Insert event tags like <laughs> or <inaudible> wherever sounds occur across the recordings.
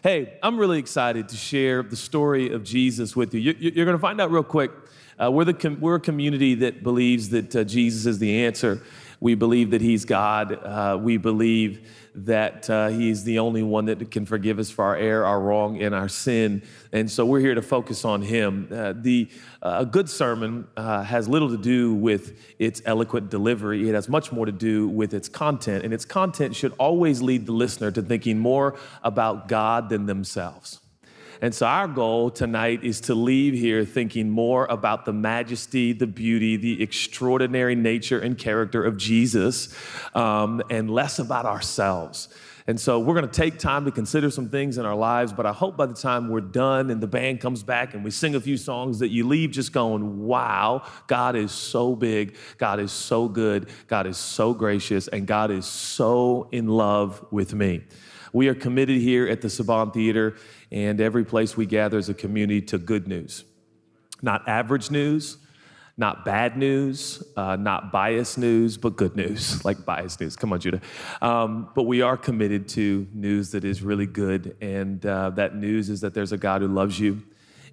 Hey, I'm really excited to share the story of Jesus with you. You're going to find out real quick. Uh, we're, the we're a community that believes that uh, Jesus is the answer. We believe that He's God. Uh, we believe that uh, He's the only one that can forgive us for our error, our wrong, and our sin. And so we're here to focus on Him. Uh, the uh, a good sermon uh, has little to do with its eloquent delivery. It has much more to do with its content, and its content should always lead the listener to thinking more about God than themselves. And so, our goal tonight is to leave here thinking more about the majesty, the beauty, the extraordinary nature and character of Jesus, um, and less about ourselves. And so we're going to take time to consider some things in our lives, but I hope by the time we're done and the band comes back and we sing a few songs that you leave just going, wow, God is so big, God is so good, God is so gracious, and God is so in love with me. We are committed here at the Saban Theater and every place we gather as a community to good news. Not average news, not bad news, uh, not biased news, but good news, <laughs> like biased news. Come on, Judah. Um, but we are committed to news that is really good. And uh, that news is that there's a God who loves you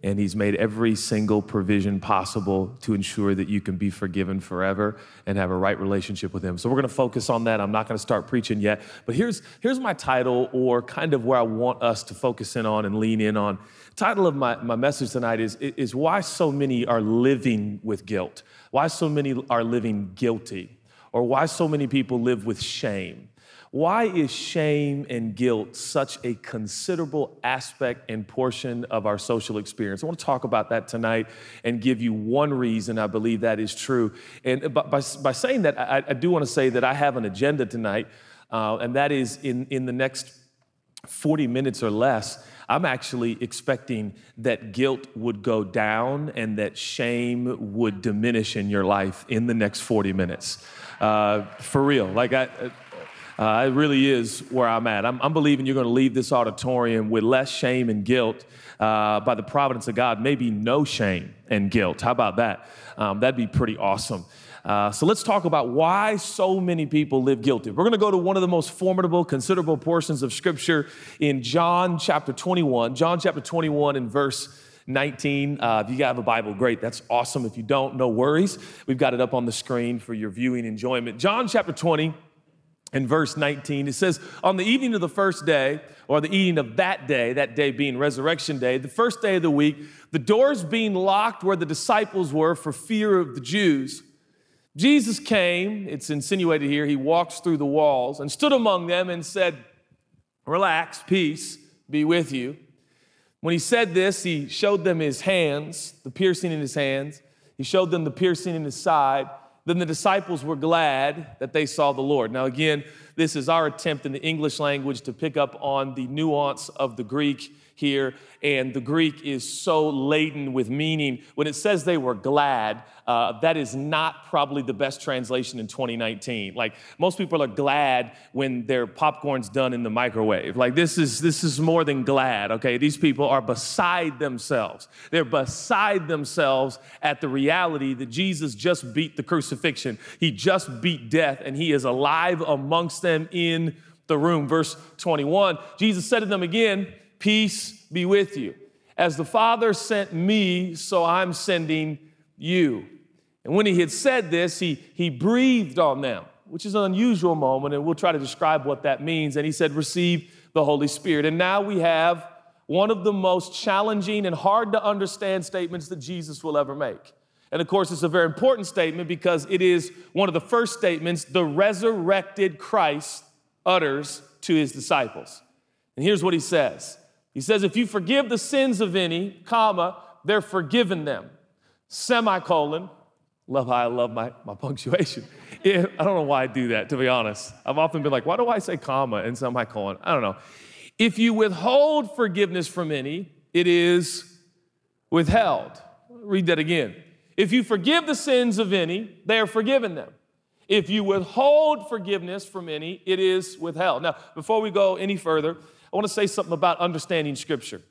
and He's made every single provision possible to ensure that you can be forgiven forever and have a right relationship with Him. So we're going to focus on that. I'm not going to start preaching yet, but here's here's my title, or kind of where I want us to focus in on and lean in on. title of my, my message tonight is, is why so many are living with guilt, why so many are living guilty, or why so many people live with shame. Why is shame and guilt such a considerable aspect and portion of our social experience? I want to talk about that tonight and give you one reason I believe that is true. And by, by, saying that, I, I, do want to say that I have an agenda tonight, uh, and that is in, in the next 40 minutes or less. I'm actually expecting that guilt would go down and that shame would diminish in your life in the next 40 minutes. Uh, for real. Like, I, uh, it really is where I'm at. I'm, I'm believing you're going to leave this auditorium with less shame and guilt uh, by the providence of God, maybe no shame and guilt. How about that? Um, that'd be pretty awesome. Uh, so let's talk about why so many people live guilty. We're going to go to one of the most formidable, considerable portions of Scripture in John chapter 21. John chapter 21 and verse 19. Uh, if you have a Bible, great. That's awesome. If you don't, no worries. We've got it up on the screen for your viewing enjoyment. John chapter 20 in verse 19. It says, On the evening of the first day, or the evening of that day, that day being resurrection day, the first day of the week, the doors being locked where the disciples were for fear of the Jews, Jesus came, it's insinuated here, he walks through the walls and stood among them and said, Relax, peace be with you. When he said this, he showed them his hands, the piercing in his hands. He showed them the piercing in his side. Then the disciples were glad that they saw the Lord. Now, again, this is our attempt in the English language to pick up on the nuance of the Greek here, and the Greek is so laden with meaning. When it says they were glad, uh, that is not probably the best translation in 2019. Like most people are glad when their popcorn's done in the microwave. Like this is this is more than glad. Okay, these people are beside themselves. They're beside themselves at the reality that Jesus just beat the crucifixion. He just beat death, and he is alive amongst them in the room. Verse 21. Jesus said to them again. Peace be with you. As the Father sent me, so I'm sending you. And when he had said this, he, he breathed on them, which is an unusual moment, and we'll try to describe what that means. And he said, Receive the Holy Spirit. And now we have one of the most challenging and hard to understand statements that Jesus will ever make. And of course, it's a very important statement because it is one of the first statements the resurrected Christ utters to his disciples. And here's what he says he says, if you forgive the sins of any, comma, they're forgiven them. Semicolon. Love how I love my, my <laughs> punctuation. I don't know why I do that, to be honest. I've often been like, why do I say comma and semicolon? I don't know. If you withhold forgiveness from any, it is withheld. Read that again. If you forgive the sins of any, they are forgiven them. If you withhold forgiveness from any, it is withheld. Now, before we go any further, I want to say something about understanding Scripture.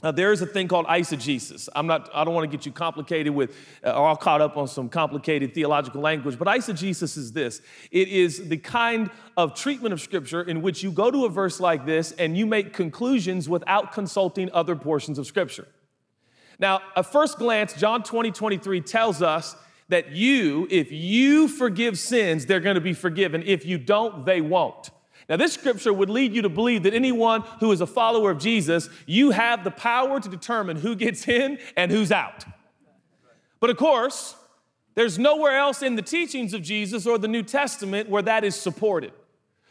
Now, there is a thing called eisegesis. I'm not, I don't want to get you complicated with uh, or all caught up on some complicated theological language, but eisegesis is this it is the kind of treatment of Scripture in which you go to a verse like this and you make conclusions without consulting other portions of Scripture. Now, at first glance, John 20, 23 tells us that you, if you forgive sins, they're going to be forgiven. If you don't, they won't. Now, this scripture would lead you to believe that anyone who is a follower of Jesus, you have the power to determine who gets in and who's out. But of course, there's nowhere else in the teachings of Jesus or the New Testament where that is supported.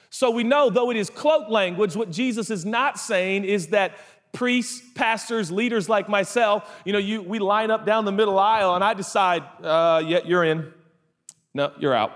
So we know, though it is cloak language, what Jesus is not saying is that priests, pastors, leaders like myself, you know, you, we line up down the middle aisle and I decide, uh, yeah, you're in. No, you're out.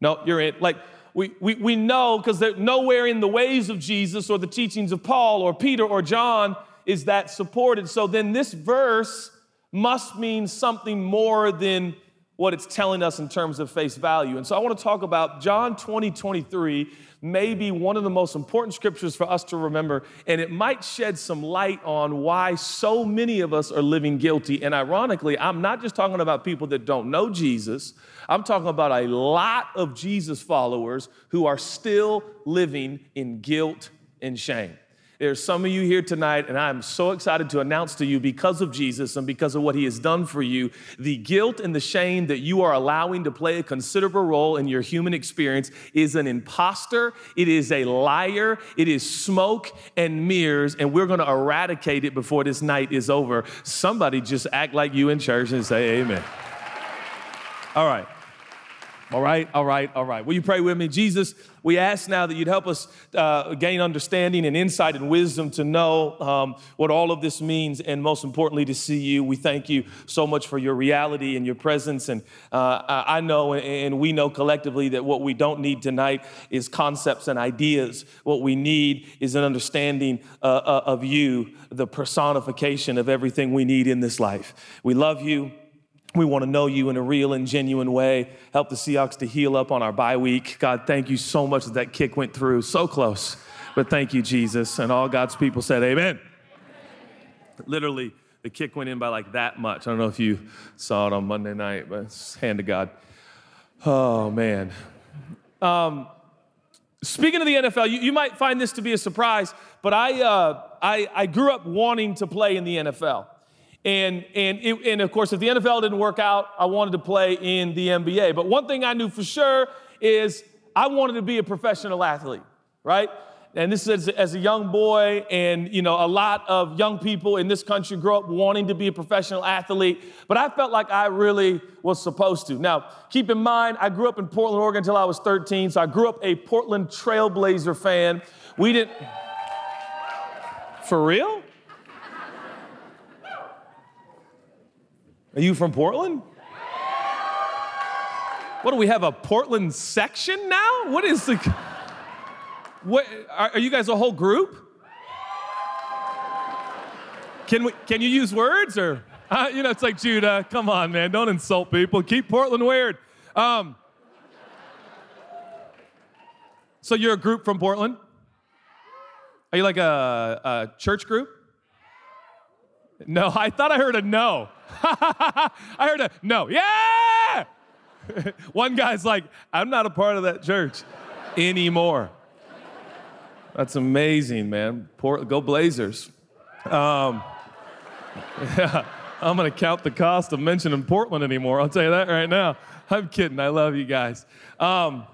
No, you're in. Like, we, we, we know because nowhere in the ways of Jesus or the teachings of Paul or Peter or John is that supported. So then this verse must mean something more than what it's telling us in terms of face value. And so I want to talk about John 20, 23 may be one of the most important scriptures for us to remember, and it might shed some light on why so many of us are living guilty. And ironically, I'm not just talking about people that don't know Jesus, I'm talking about a lot of Jesus followers who are still living in guilt and shame. There's some of you here tonight, and I'm so excited to announce to you because of Jesus and because of what he has done for you, the guilt and the shame that you are allowing to play a considerable role in your human experience is an impostor, it is a liar, it is smoke and mirrors, and we're gonna eradicate it before this night is over. Somebody just act like you in church and say, Amen. All right. All right, all right, all right. Will you pray with me? Jesus, we ask now that you'd help us uh, gain understanding and insight and wisdom to know um, what all of this means, and most importantly, to see you. We thank you so much for your reality and your presence. And uh, I know, and we know collectively, that what we don't need tonight is concepts and ideas. What we need is an understanding uh, uh of you, the personification of everything we need in this life. We love you. We want to know you in a real and genuine way. Help the Seahawks to heal up on our bye week. God, thank you so much that that kick went through. So close. But thank you, Jesus. And all God's people said, Amen. Literally, the kick went in by like that much. I don't know if you saw it on Monday night, but it's hand to God. Oh, man. Um, speaking of the NFL, you, you, might find this to be a surprise, but I, uh, I, I grew up wanting to play in the NFL. And, and, it, and of course, if the NFL didn't work out, I wanted to play in the NBA. But one thing I knew for sure is I wanted to be a professional athlete, right? And this is as a young boy, and you know, a lot of young people in this country grow up wanting to be a professional athlete, but I felt like I really was supposed to. Now, keep in mind, I grew up in Portland, Oregon until I was 13, so I grew up a Portland Trailblazer fan. We didn't. For real? Are you from Portland? What do we have a Portland section now? What is the What are, are you guys a whole group? Can we can you use words or uh, you know it's like Judah, come on man, don't insult people. Keep Portland weird. Um, so you're a group from Portland? Are you like a, a church group? No, I thought I heard a no. <laughs> I heard a no. Yeah! <laughs> One guy's like, I'm not a part of that church anymore. That's amazing, man. Poor, go Blazers. Um, yeah, <laughs> I'm going to count the cost of mentioning Portland anymore. I'll tell you that right now. I'm kidding. I love you guys. Um,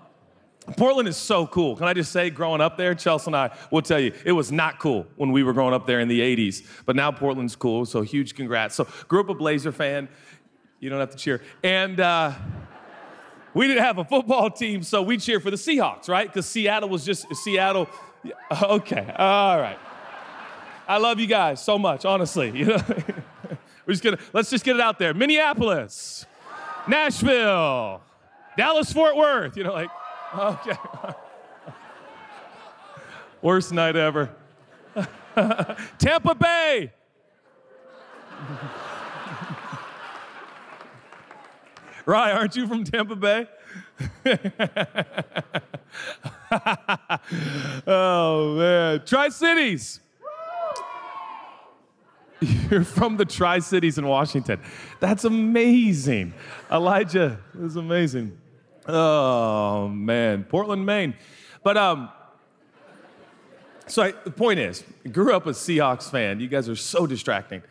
Portland is so cool. Can I just say, growing up there, Chelsea and I will tell you, it was not cool when we were growing up there in the 80s. But now Portland's cool, so huge congrats. So, grew up a Blazer fan. You don't have to cheer. And uh, we didn't have a football team, so we cheer for the Seahawks, right? Because Seattle was just Seattle. Okay, all right. I love you guys so much, honestly. You know, <laughs> we're just gonna let's just get it out there. Minneapolis, Nashville, Dallas, Fort Worth. You know, like. Okay. Worst night ever. <laughs> Tampa Bay. <laughs> Rye, aren't you from Tampa Bay? <laughs> oh, man. Tri Cities. You're from the Tri Cities in Washington. That's amazing. Elijah, it was amazing. Oh, man. Portland, Maine. But, um, so I, the point is, I grew up a Seahawks fan. You guys are so distracting.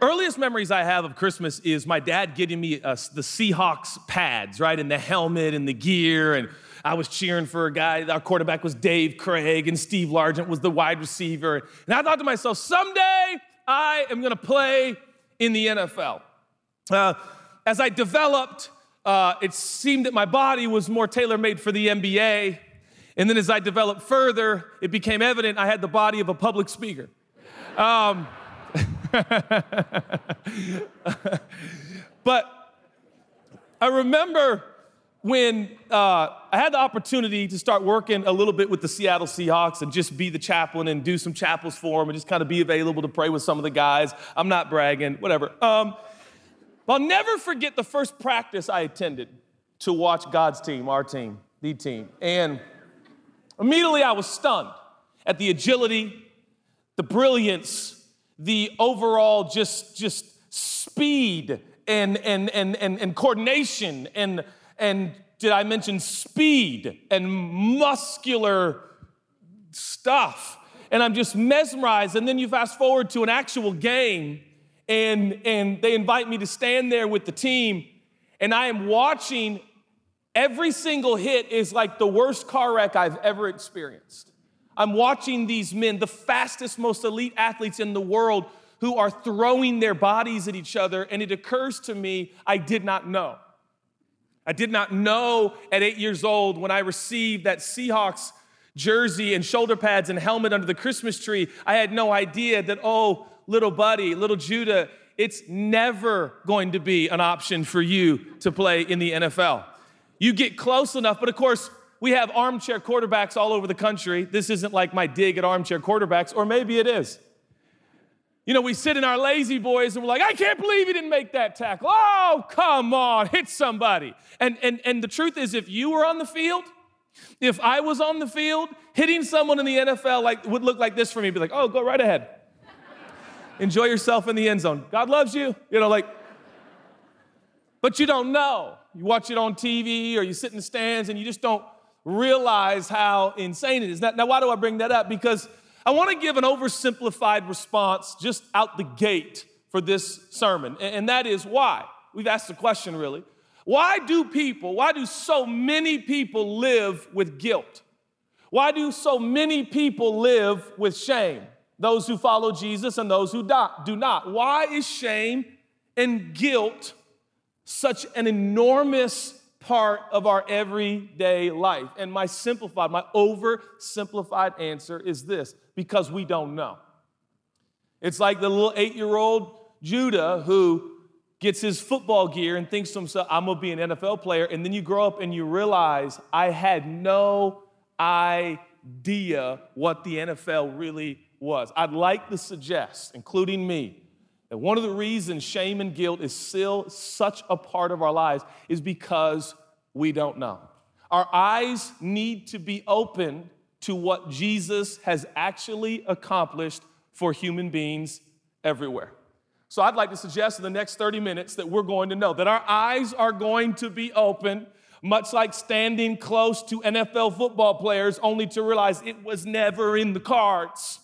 Earliest memories I have of Christmas is my dad getting me uh, the Seahawks pads, right, and the helmet and the gear, and I was cheering for a guy. Our quarterback was Dave Krieg, and Steve Largent was the wide receiver. And I thought to myself, someday I am going to play in the NFL. Uh, as I developed, uh, it seemed that my body was more tailor made for the NBA. And then as I developed further, it became evident I had the body of a public speaker. Um, <laughs> but I remember when uh, I had the opportunity to start working a little bit with the Seattle Seahawks and just be the chaplain and do some chapels for them and just kind of be available to pray with some of the guys. I'm not bragging, whatever. Um, I'll never forget the first practice I attended to watch God's team, our team, the team. And immediately I was stunned at the agility, the brilliance, the overall just, just speed and, and, and, and, and coordination and, and did I mention speed and muscular stuff? And I'm just mesmerized. And then you fast forward to an actual game, and, and they invite me to stand there with the team, and I am watching every single hit is like the worst car wreck I've ever experienced. I'm watching these men, the fastest, most elite athletes in the world, who are throwing their bodies at each other, and it occurs to me I did not know. I did not know at eight years old when I received that Seahawks jersey and shoulder pads and helmet under the Christmas tree. I had no idea that, oh, little buddy, little Judah, it's never going to be an option for you to play in the NFL. You get close enough, but of course, we have armchair quarterbacks all over the country. This isn't like my dig at armchair quarterbacks, or maybe it is. You know, we sit in our La-Z-Boys and we're like, I can't believe he didn't make that tackle. Oh, come on, hit somebody. And, and, and the truth is, if you were on the field, if I was on the field, hitting someone in the NFL like, would look like this for me, be like, oh, go right ahead. Enjoy yourself in the end zone. God loves you. You know, like, but you don't know. You watch it on TV or you sit in the stands and you just don't realize how insane it is. Now, now why do I bring that up? Because I want to give an oversimplified response just out the gate for this sermon, and that is why. We've asked the question really. Why do people, why do so many people live with guilt? Why do so many people live with shame? Those who follow Jesus and those who do not. Why is shame and guilt such an enormous part of our everyday life? And my simplified, my oversimplified answer is this because we don't know. It's like the little eight year old Judah who gets his football gear and thinks to himself, I'm gonna be an NFL player. And then you grow up and you realize, I had no idea what the NFL really was. I'd like to suggest, including me, that one of the reasons shame and guilt is still such a part of our lives is because we don't know. Our eyes need to be open to what Jesus has actually accomplished for human beings everywhere. So I'd like to suggest in the next 30 minutes that we're going to know that our eyes are going to be open, much like standing close to NFL football players, only to realize it was never in the cards.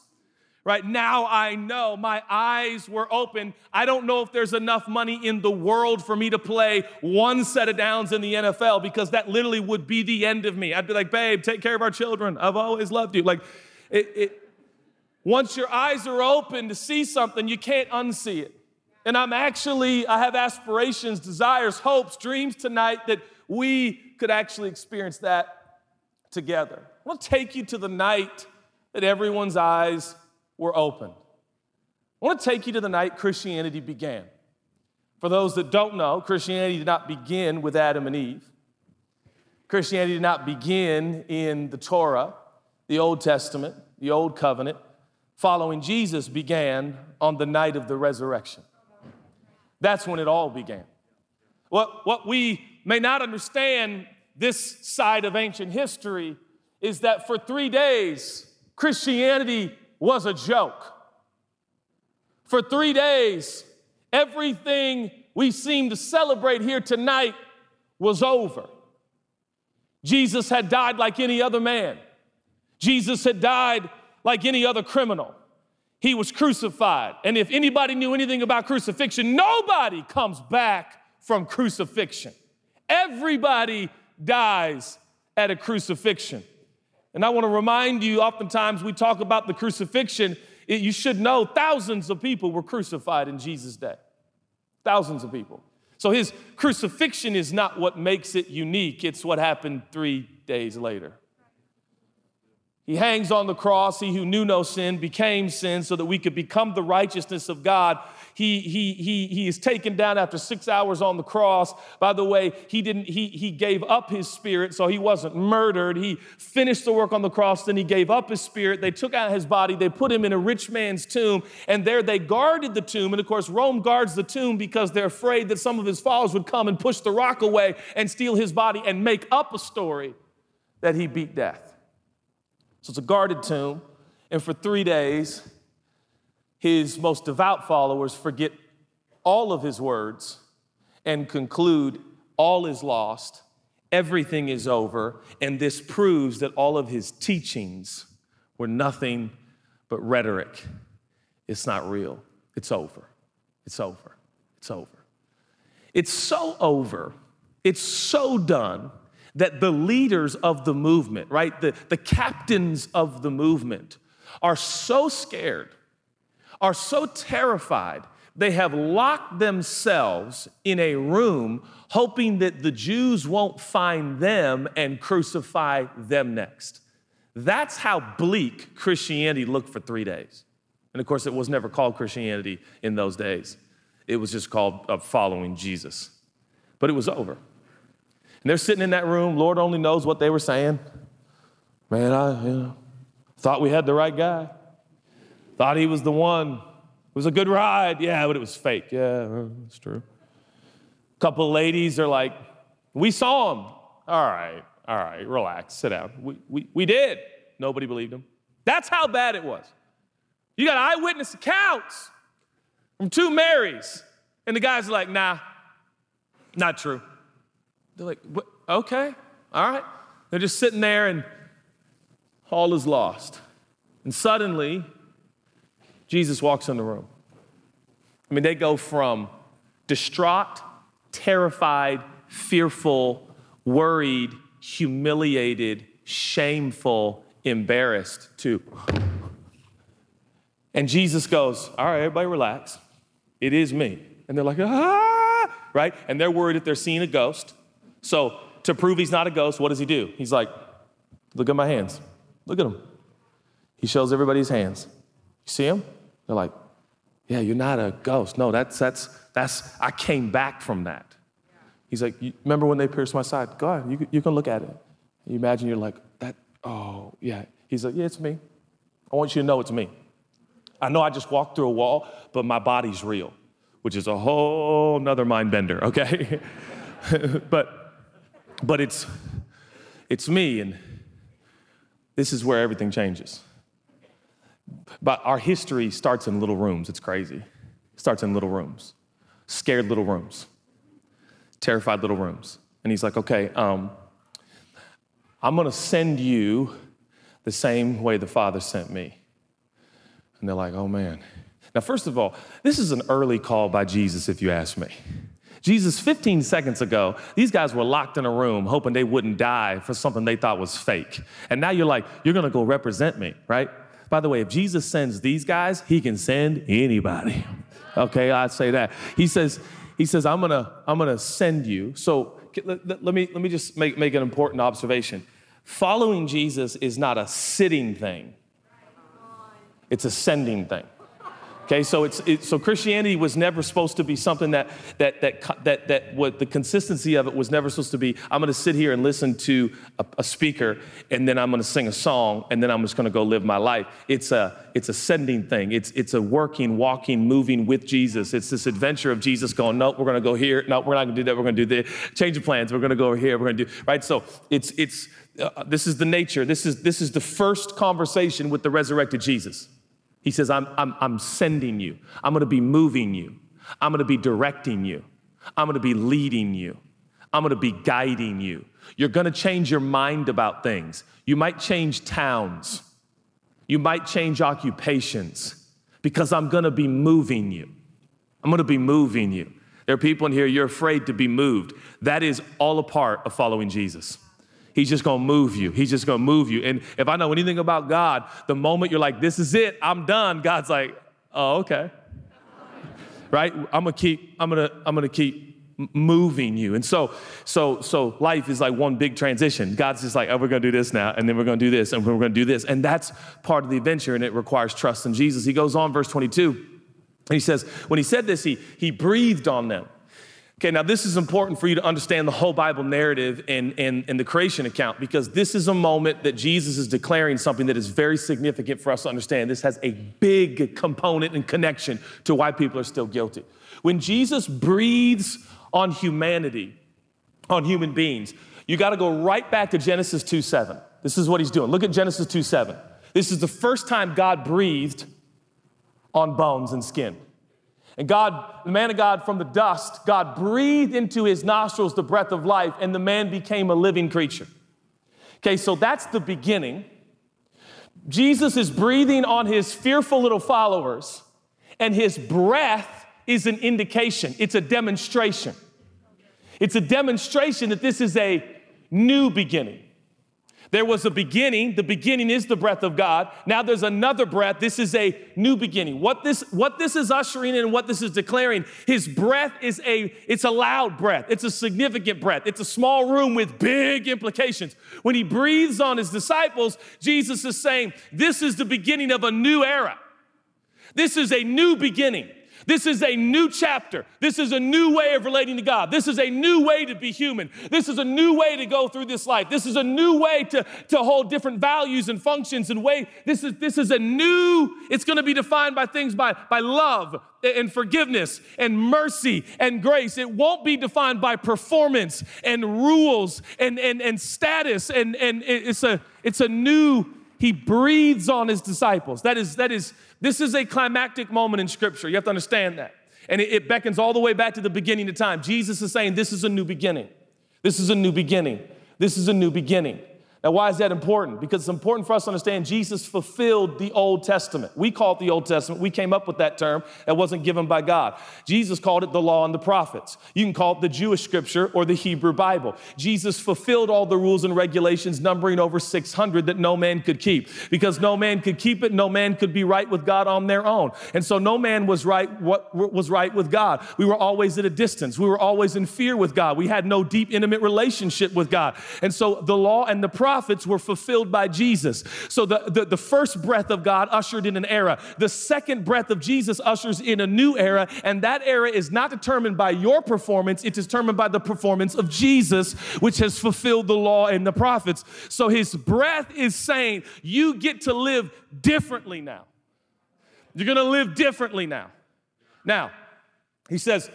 Right now, I know my eyes were open. I don't know if there's enough money in the world for me to play one set of downs in the NFL because that literally would be the end of me. I'd be like, babe, take care of our children. I've always loved you. Like, it, it, once your eyes are open to see something, you can't unsee it. And I'm actually, I have aspirations, desires, hopes, dreams tonight that we could actually experience that together. I want to take you to the night that everyone's eyes were opened. I want to take you to the night Christianity began. For those that don't know, Christianity did not begin with Adam and Eve. Christianity did not begin in the Torah, the Old Testament, the Old Covenant. Following Jesus began on the night of the resurrection. That's when it all began. What, what we may not understand this side of ancient history is that for three days, Christianity was a joke. For three days, everything we seem to celebrate here tonight was over. Jesus had died like any other man. Jesus had died like any other criminal. He was crucified. And if anybody knew anything about crucifixion, nobody comes back from crucifixion. Everybody dies at a crucifixion. And I want to remind you, oftentimes we talk about the crucifixion. It, you should know thousands of people were crucified in Jesus' day. Thousands of people. So his crucifixion is not what makes it unique, it's what happened three days later. He hangs on the cross. He who knew no sin became sin so that we could become the righteousness of God. He, he, he, he is taken down after six hours on the cross. By the way, he didn't, he, he gave up his spirit, so he wasn't murdered. He finished the work on the cross, then he gave up his spirit. They took out his body, they put him in a rich man's tomb, and there they guarded the tomb. And of course, Rome guards the tomb because they're afraid that some of his followers would come and push the rock away and steal his body and make up a story that he beat death. So it's a guarded tomb. And for three days, his most devout followers forget all of his words and conclude all is lost, everything is over, and this proves that all of his teachings were nothing but rhetoric. It's not real. It's over. It's over. It's over. It's so over. It's so done that the leaders of the movement, right, the, the captains of the movement, are so scared, are so terrified, they have locked themselves in a room hoping that the Jews won't find them and crucify them next. That's how bleak Christianity looked for three days. And of course, it was never called Christianity in those days, it was just called uh, following Jesus. But it was over. And they're sitting in that room. Lord only knows what they were saying. Man, I you know, thought we had the right guy. Thought he was the one. It was a good ride. Yeah, but it was fake. Yeah, it's true. A couple of ladies are like, we saw him. All right, all right, relax, sit down. We, we, we did. Nobody believed him. That's how bad it was. You got eyewitness accounts from two Marys. And the guy's are like, nah, not true. They're like, okay, all right. They're just sitting there and all is lost. And suddenly, Jesus walks in the room. I mean, they go from distraught, terrified, fearful, worried, humiliated, shameful, embarrassed to. And Jesus goes, All right, everybody relax. It is me. And they're like, Ah, right? And they're worried that they're seeing a ghost. So, to prove he's not a ghost, what does he do? He's like, Look at my hands. Look at them. He shows everybody his hands. You see them? They're like, Yeah, you're not a ghost. No, that's, that's, that's, I came back from that. He's like, Remember when they pierced my side? Go ahead, you, you can look at it. You imagine you're like, That, oh, yeah. He's like, Yeah, it's me. I want you to know it's me. I know I just walked through a wall, but my body's real, which is a whole nother mind bender, okay? <laughs> but but it's, it's me, and this is where everything changes. But our history starts in little rooms. It's crazy. It starts in little rooms, scared little rooms, terrified little rooms. And he's like, okay, um, I'm going to send you the same way the Father sent me. And they're like, oh man. Now, first of all, this is an early call by Jesus, if you ask me. Jesus, 15 seconds ago, these guys were locked in a room hoping they wouldn't die for something they thought was fake. And now you're like, you're gonna go represent me, right? By the way, if Jesus sends these guys, he can send anybody. <laughs> Okay, I'd say that. He says, he says, I'm gonna, I'm gonna send you. So let, let me, let me just make, make an important observation. Following Jesus is not a sitting thing, it's a sending thing. Okay, so it's it, so Christianity was never supposed to be something that that that that that what the consistency of it was never supposed to be. I'm going to sit here and listen to a, a speaker, and then I'm going to sing a song, and then I'm just going to go live my life. It's a it's a sending thing. It's it's a working, walking, moving with Jesus. It's this adventure of Jesus going. No, we're going to go here. No, we're not going to do that. We're going to do this. Change of plans. We're going to go over here. We're going to do right. So it's it's uh, this is the nature. This is this is the first conversation with the resurrected Jesus. He says, I'm, I'm, I'm sending you. I'm going to be moving you. I'm going to be directing you. I'm going to be leading you. I'm going to be guiding you. You're going to change your mind about things. You might change towns. You might change occupations because I'm going to be moving you. I'm going to be moving you. There are people in here, you're afraid to be moved. That is all a part of following Jesus. He's just gonna move you. He's just gonna move you. And if I know anything about God, the moment you're like, this is it, I'm done, God's like, oh, okay. <laughs> right? I'm gonna keep, I'm gonna, I'm gonna keep moving you. And so, so, so life is like one big transition. God's just like, oh, we're gonna do this now, and then we're gonna do this, and we're gonna do this. And that's part of the adventure, and it requires trust in Jesus. He goes on, verse 22. And he says, when he said this, he, he breathed on them. Okay, now this is important for you to understand the whole Bible narrative and, and, and the creation account because this is a moment that Jesus is declaring something that is very significant for us to understand. This has a big component and connection to why people are still guilty. When Jesus breathes on humanity, on human beings, you got to go right back to Genesis 2 7. This is what he's doing. Look at Genesis 2 7. This is the first time God breathed on bones and skin. And God, the man of God from the dust, God breathed into his nostrils the breath of life, and the man became a living creature. Okay, so that's the beginning. Jesus is breathing on his fearful little followers, and his breath is an indication, it's a demonstration. It's a demonstration that this is a new beginning. There was a beginning. The beginning is the breath of God. Now there's another breath. This is a new beginning. What this, what this is ushering in and what this is declaring, his breath is a, it's a loud breath. It's a significant breath. It's a small room with big implications. When he breathes on his disciples, Jesus is saying, this is the beginning of a new era. This is a new beginning. This is a new chapter. This is a new way of relating to God. This is a new way to be human. This is a new way to go through this life. This is a new way to, to hold different values and functions and way. This is, this is a new, it's going to be defined by things by, by love and forgiveness and mercy and grace. It won't be defined by performance and rules and, and, and status. And, and it's, a, it's a new, he breathes on his disciples. That is, that is, this is a climactic moment in Scripture. You have to understand that. And it, beckons all the way back to the beginning of time. Jesus is saying, This is a new beginning. This is a new beginning. This is a new beginning. Now, why is that important? Because it's important for us to understand Jesus fulfilled the Old Testament. We call it the Old Testament. We came up with that term that wasn't given by God. Jesus called it the law and the prophets. You can call it the Jewish scripture or the Hebrew Bible. Jesus fulfilled all the rules and regulations, numbering over 600 that no man could keep. Because no man could keep it, no man could be right with God on their own. And so no man was right what was right with God. We were always at a distance. We were always in fear with God. We had no deep intimate relationship with God. And so the law and the prophets prophets were fulfilled by Jesus. So the, the, the, first breath of God ushered in an era. The second breath of Jesus ushers in a new era, and that era is not determined by your performance, it's determined by the performance of Jesus, which has fulfilled the law and the prophets. So his breath is saying, You get to live differently now. You're gonna live differently now. Now, he says,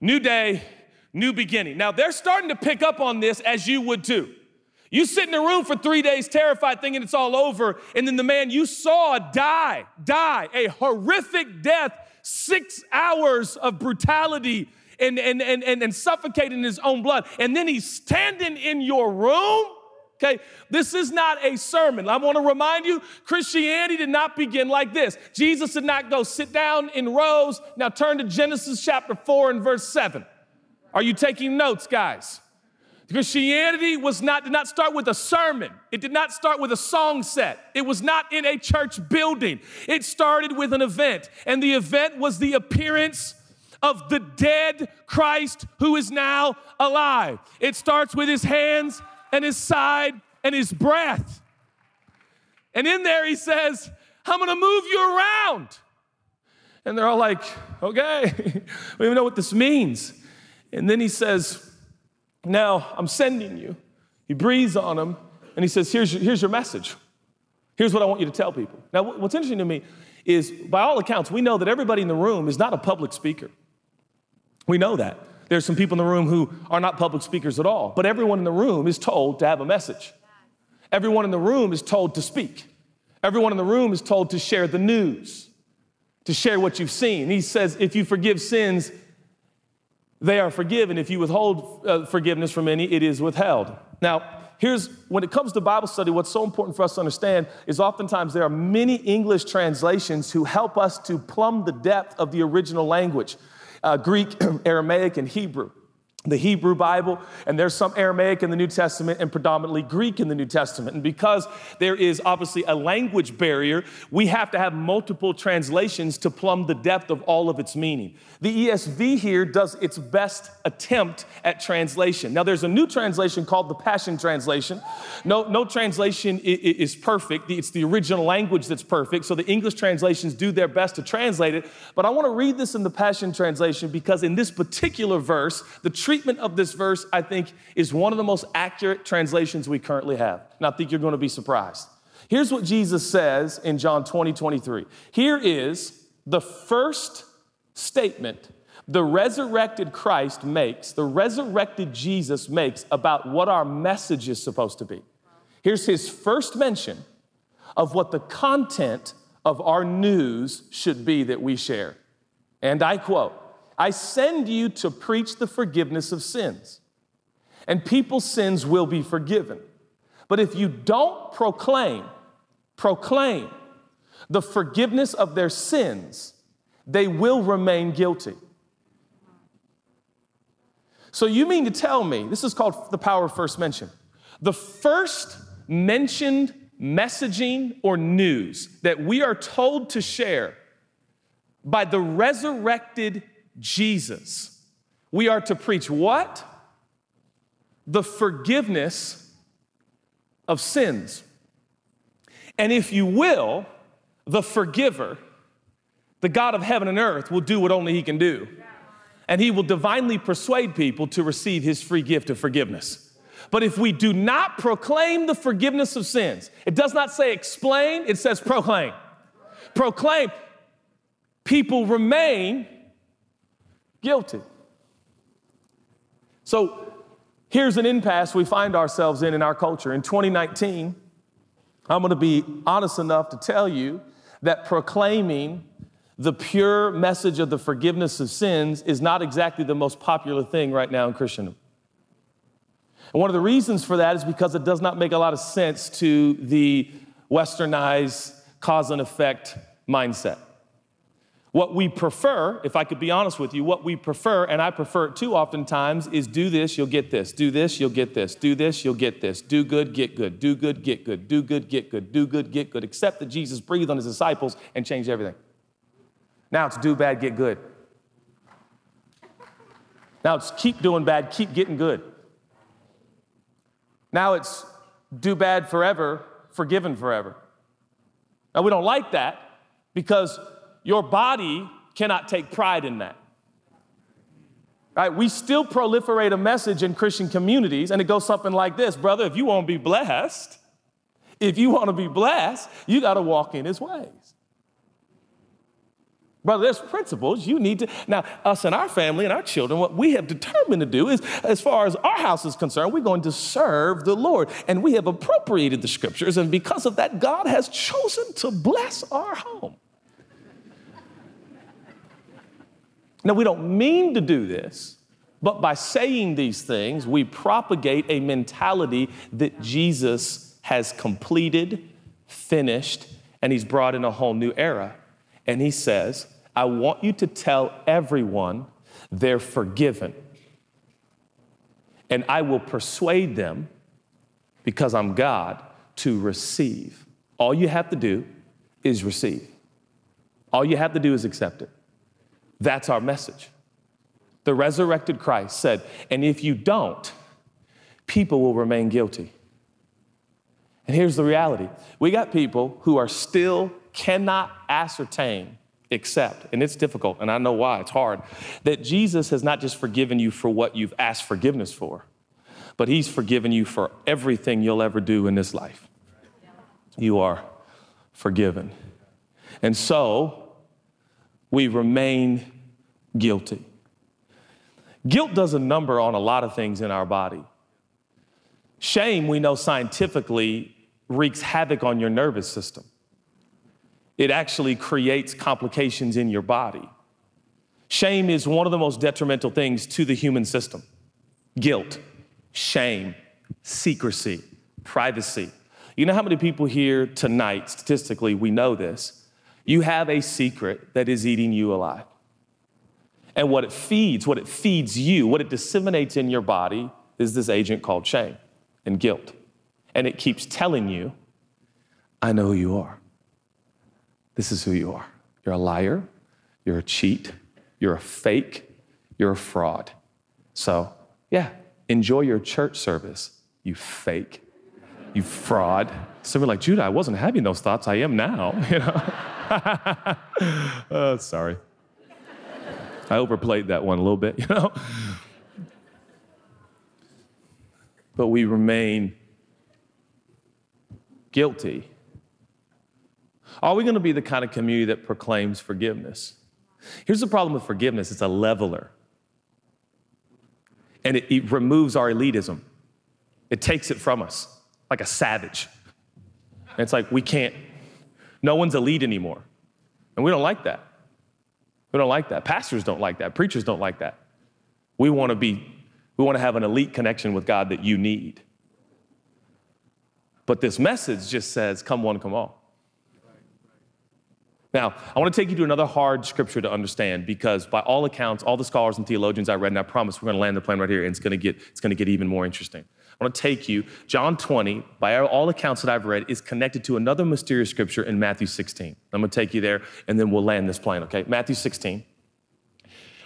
New day, new beginning. Now, they're starting to pick up on this as you would too. You sit in a room for three days terrified thinking it's all over, and then the man you saw die, die, a horrific death, six hours of brutality and, and, and, and, and suffocating in his own blood. And then he's standing in your room. Okay, this is not a sermon. I want to remind you Christianity did not begin like this. Jesus did not go sit down in rows. Now turn to Genesis chapter 4 and verse 7. Are you taking notes, guys? Christianity was not, did not start with a sermon. It did not start with a song set. It was not in a church building. It started with an event. And the event was the appearance of the dead Christ who is now alive. It starts with his hands and his side and his breath. And in there he says, I'm gonna move you around. And they're all like, okay, <laughs> we don't even know what this means. And then he says, now I'm sending you. He breathes on him and he says, here's your, here's your message. Here's what I want you to tell people. Now, what's interesting to me is, by all accounts, we know that everybody in the room is not a public speaker. We know that. There's some people in the room who are not public speakers at all, but everyone in the room is told to have a message. Everyone in the room is told to speak. Everyone in the room is told to share the news, to share what you've seen. He says, if you forgive sins, they are forgiven. If you withhold uh, forgiveness from any, it is withheld. Now, here's when it comes to Bible study, what's so important for us to understand is oftentimes there are many English translations who help us to plumb the depth of the original language uh, Greek, <clears throat> Aramaic, and Hebrew the Hebrew Bible, and there's some Aramaic in the New Testament and predominantly Greek in the New Testament. And because there is obviously a language barrier, we have to have multiple translations to plumb the depth of all of its meaning. The ESV here does its best attempt at translation. Now, there's a new translation called the Passion Translation. No, no translation is perfect, it's the original language that's perfect. So the English translations do their best to translate it. But I want to read this in the Passion Translation because in this particular verse, the treatment of this verse, I think, is one of the most accurate translations we currently have. And I think you're going to be surprised. Here's what Jesus says in John 20, 23. Here is the first statement the resurrected Christ makes, the resurrected Jesus makes about what our message is supposed to be. Here's his first mention of what the content of our news should be that we share. And I quote, I send you to preach the forgiveness of sins, and people's sins will be forgiven. But if you don't proclaim, proclaim the forgiveness of their sins, they will remain guilty. So you mean to tell me, this is called the power of first mention. The first mentioned messaging or news that we are told to share by the resurrected Jesus. We are to preach what? The forgiveness of sins. And if you will, the forgiver, the God of heaven and earth, will do what only He can do. And He will divinely persuade people to receive His free gift of forgiveness. But if we do not proclaim the forgiveness of sins, it does not say explain, it says proclaim. Proclaim. People remain guilty. So here's an impasse we find ourselves in in our culture. In 2019, I'm going to be honest enough to tell you that proclaiming the pure message of the forgiveness of sins is not exactly the most popular thing right now in Christendom. And one of the reasons for that is because it does not make a lot of sense to the westernized cause and effect mindset. What we prefer, if I could be honest with you, what we prefer, and I prefer it too oftentimes, is do this, you'll get this. Do this, you'll get this. Do this, you'll get this. Do good, get good. Do good, get good. Do good, get good. Do good, get good. Except that Jesus breathed on his disciples and changed everything. Now it's do bad, get good. Now it's keep doing bad, keep getting good. Now it's do bad forever, forgiven forever. Now we don't like that because your body cannot take pride in that. Right? We still proliferate a message in Christian communities, and it goes something like this Brother, if you want to be blessed, if you want to be blessed, you got to walk in his ways. Brother, there's principles you need to. Now, us and our family and our children, what we have determined to do is, as far as our house is concerned, we're going to serve the Lord. And we have appropriated the scriptures, and because of that, God has chosen to bless our home. Now, we don't mean to do this, but by saying these things, we propagate a mentality that Jesus has completed, finished, and he's brought in a whole new era. And he says, I want you to tell everyone they're forgiven. And I will persuade them, because I'm God, to receive. All you have to do is receive. All you have to do is accept it. That's our message. The resurrected Christ said, and if you don't, people will remain guilty. And here's the reality we got people who are still cannot ascertain, accept, and it's difficult, and I know why, it's hard, that Jesus has not just forgiven you for what you've asked forgiveness for, but He's forgiven you for everything you'll ever do in this life. You are forgiven. And so, we remain guilty. Guilt does a number on a lot of things in our body. Shame, we know scientifically, wreaks havoc on your nervous system. it actually creates complications in your body. Shame is one of the most detrimental things to the human system guilt, shame, secrecy, privacy. You know how many people here tonight, statistically, we know this? You have a secret that is eating you alive. And what it feeds, what it feeds you, what it disseminates in your body is this agent called shame and guilt. And it keeps telling you, I know who you are. This is who you are. You're a liar, you're a cheat, you're a fake, you're a fraud. So, yeah, enjoy your church service, you fake, you fraud. Some are like, Judah, I wasn't having those thoughts, I am now. <laughs> You know? Oh, <laughs> sorry. I overplayed that one a little bit, <laughs> you know? But we remain guilty. Are we going to be the kind of community that proclaims forgiveness? Here's the problem with forgiveness it's a leveler, and it, it removes our elitism, it takes it from us like a savage. It's like, we can't, no one's elite anymore. And we don't like that. We don't like that. Pastors don't like that. Preachers don't like that. We want to be, we want to have an elite connection with God that you need. But this message just says, come one, come all. Now, I want to take you to another hard scripture to understand because, by all accounts, all the scholars and theologians I read, and I promise we're going to land the plane right here, and it's going to get, it's going to get even more interesting. I want to take you, John 20, by all accounts that I've read, is connected to another mysterious scripture in Matthew 16. I'm going to take you there, and then we'll land this plane, okay? Matthew 16.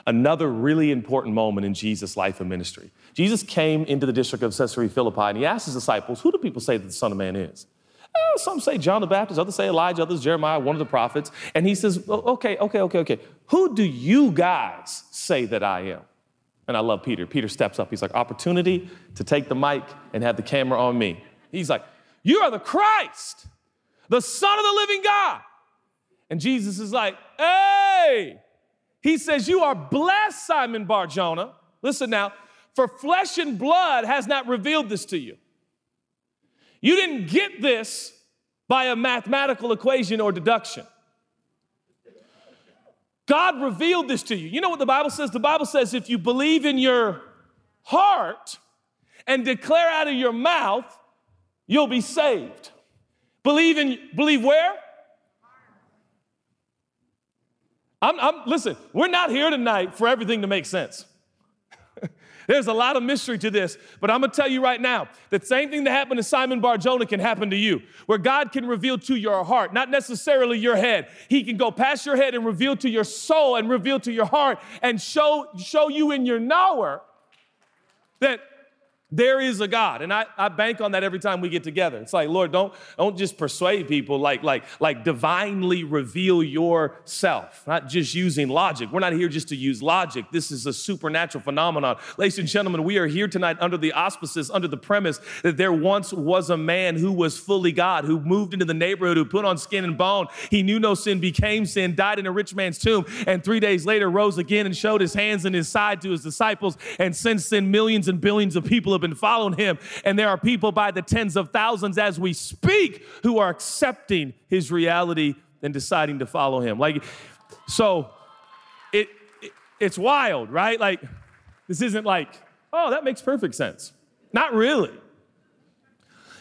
Another really important moment in Jesus' life and ministry. Jesus came into the district of Caesarea Philippi, and he asked his disciples, Who do people say that the Son of Man is? Eh, some say John the Baptist, others say Elijah, others Jeremiah, one of the prophets. And he says, okay, okay, okay, okay. Who do you guys say that I am? And I love Peter. Peter steps up. He's like, opportunity to take the mic and have the camera on me. He's like, You are the Christ, the Son of the living God. And Jesus is like, Hey, he says, You are blessed, Simon Bar Jonah. Listen now, for flesh and blood has not revealed this to you. You didn't get this by a mathematical equation or deduction. God revealed this to you. You know what the Bible says? The Bible says if you believe in your heart and declare out of your mouth, you'll be saved. Believe in believe where? I'm, I'm listen, we're not here tonight for everything to make sense. There's a lot of mystery to this, but I'm gonna tell you right now that same thing that happened to Simon Bar Jonah can happen to you, where God can reveal to your heart, not necessarily your head. He can go past your head and reveal to your soul and reveal to your heart and show, show you in your knower that there is a God. And I, I bank on that every time we get together. It's like, Lord, don't, don't just persuade people, like, like, like divinely reveal yourself, not just using logic. We're not here just to use logic. This is a supernatural phenomenon. Ladies and gentlemen, we are here tonight under the auspices, under the premise that there once was a man who was fully God, who moved into the neighborhood, who put on skin and bone. He knew no sin, became sin, died in a rich man's tomb, and three days later rose again and showed his hands and his side to his disciples. And since then, millions and billions of people have been following him. And there are people by the tens of thousands as we speak who are accepting his reality and deciding to follow him. Like, so it, it it's wild, right? Like, this isn't like, oh, that makes perfect sense. Not really.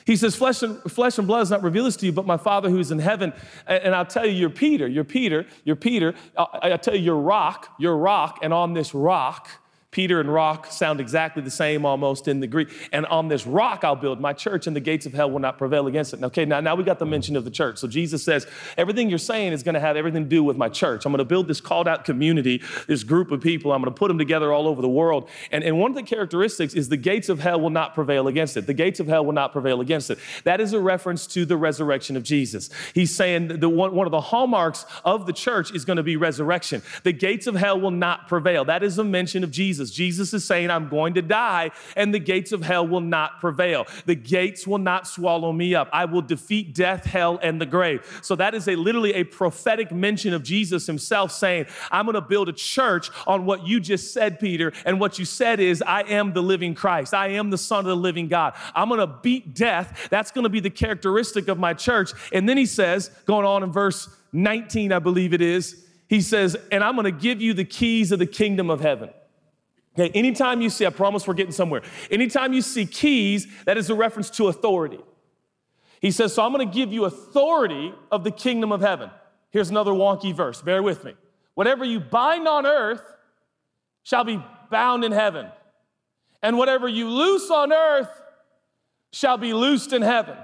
He says, flesh and, flesh and blood has not revealed this to you, but my Father who is in heaven. And, and I'll tell you, you're Peter, you're Peter, you're Peter. I'll, I'll tell you, you're rock, you're rock, and on this rock, Peter and rock sound exactly the same almost in the Greek. And on this rock I'll build my church, and the gates of hell will not prevail against it. Okay, now, now we got the mention of the church. So Jesus says, everything you're saying is going to have everything to do with my church. I'm going to build this called out community, this group of people. I'm going to put them together all over the world. And, and one of the characteristics is the gates of hell will not prevail against it. The gates of hell will not prevail against it. That is a reference to the resurrection of Jesus. He's saying the one, one of the hallmarks of the church is going to be resurrection. The gates of hell will not prevail. That is a mention of Jesus. Jesus. Jesus is saying, I'm going to die, and the gates of hell will not prevail. The gates will not swallow me up. I will defeat death, hell, and the grave. So that is a literally a prophetic mention of Jesus himself saying, I'm going to build a church on what you just said, Peter. And what you said is, I am the living Christ. I am the Son of the living God. I'm going to beat death. That's going to be the characteristic of my church. And then he says, going on in verse 19, I believe it is, he says, And I'm gonna give you the keys of the kingdom of heaven. Okay, anytime you see, I promise we're getting somewhere. Anytime you see keys, that is a reference to authority. He says, So I'm gonna give you authority of the kingdom of heaven. Here's another wonky verse, bear with me. Whatever you bind on earth shall be bound in heaven, and whatever you loose on earth shall be loosed in heaven.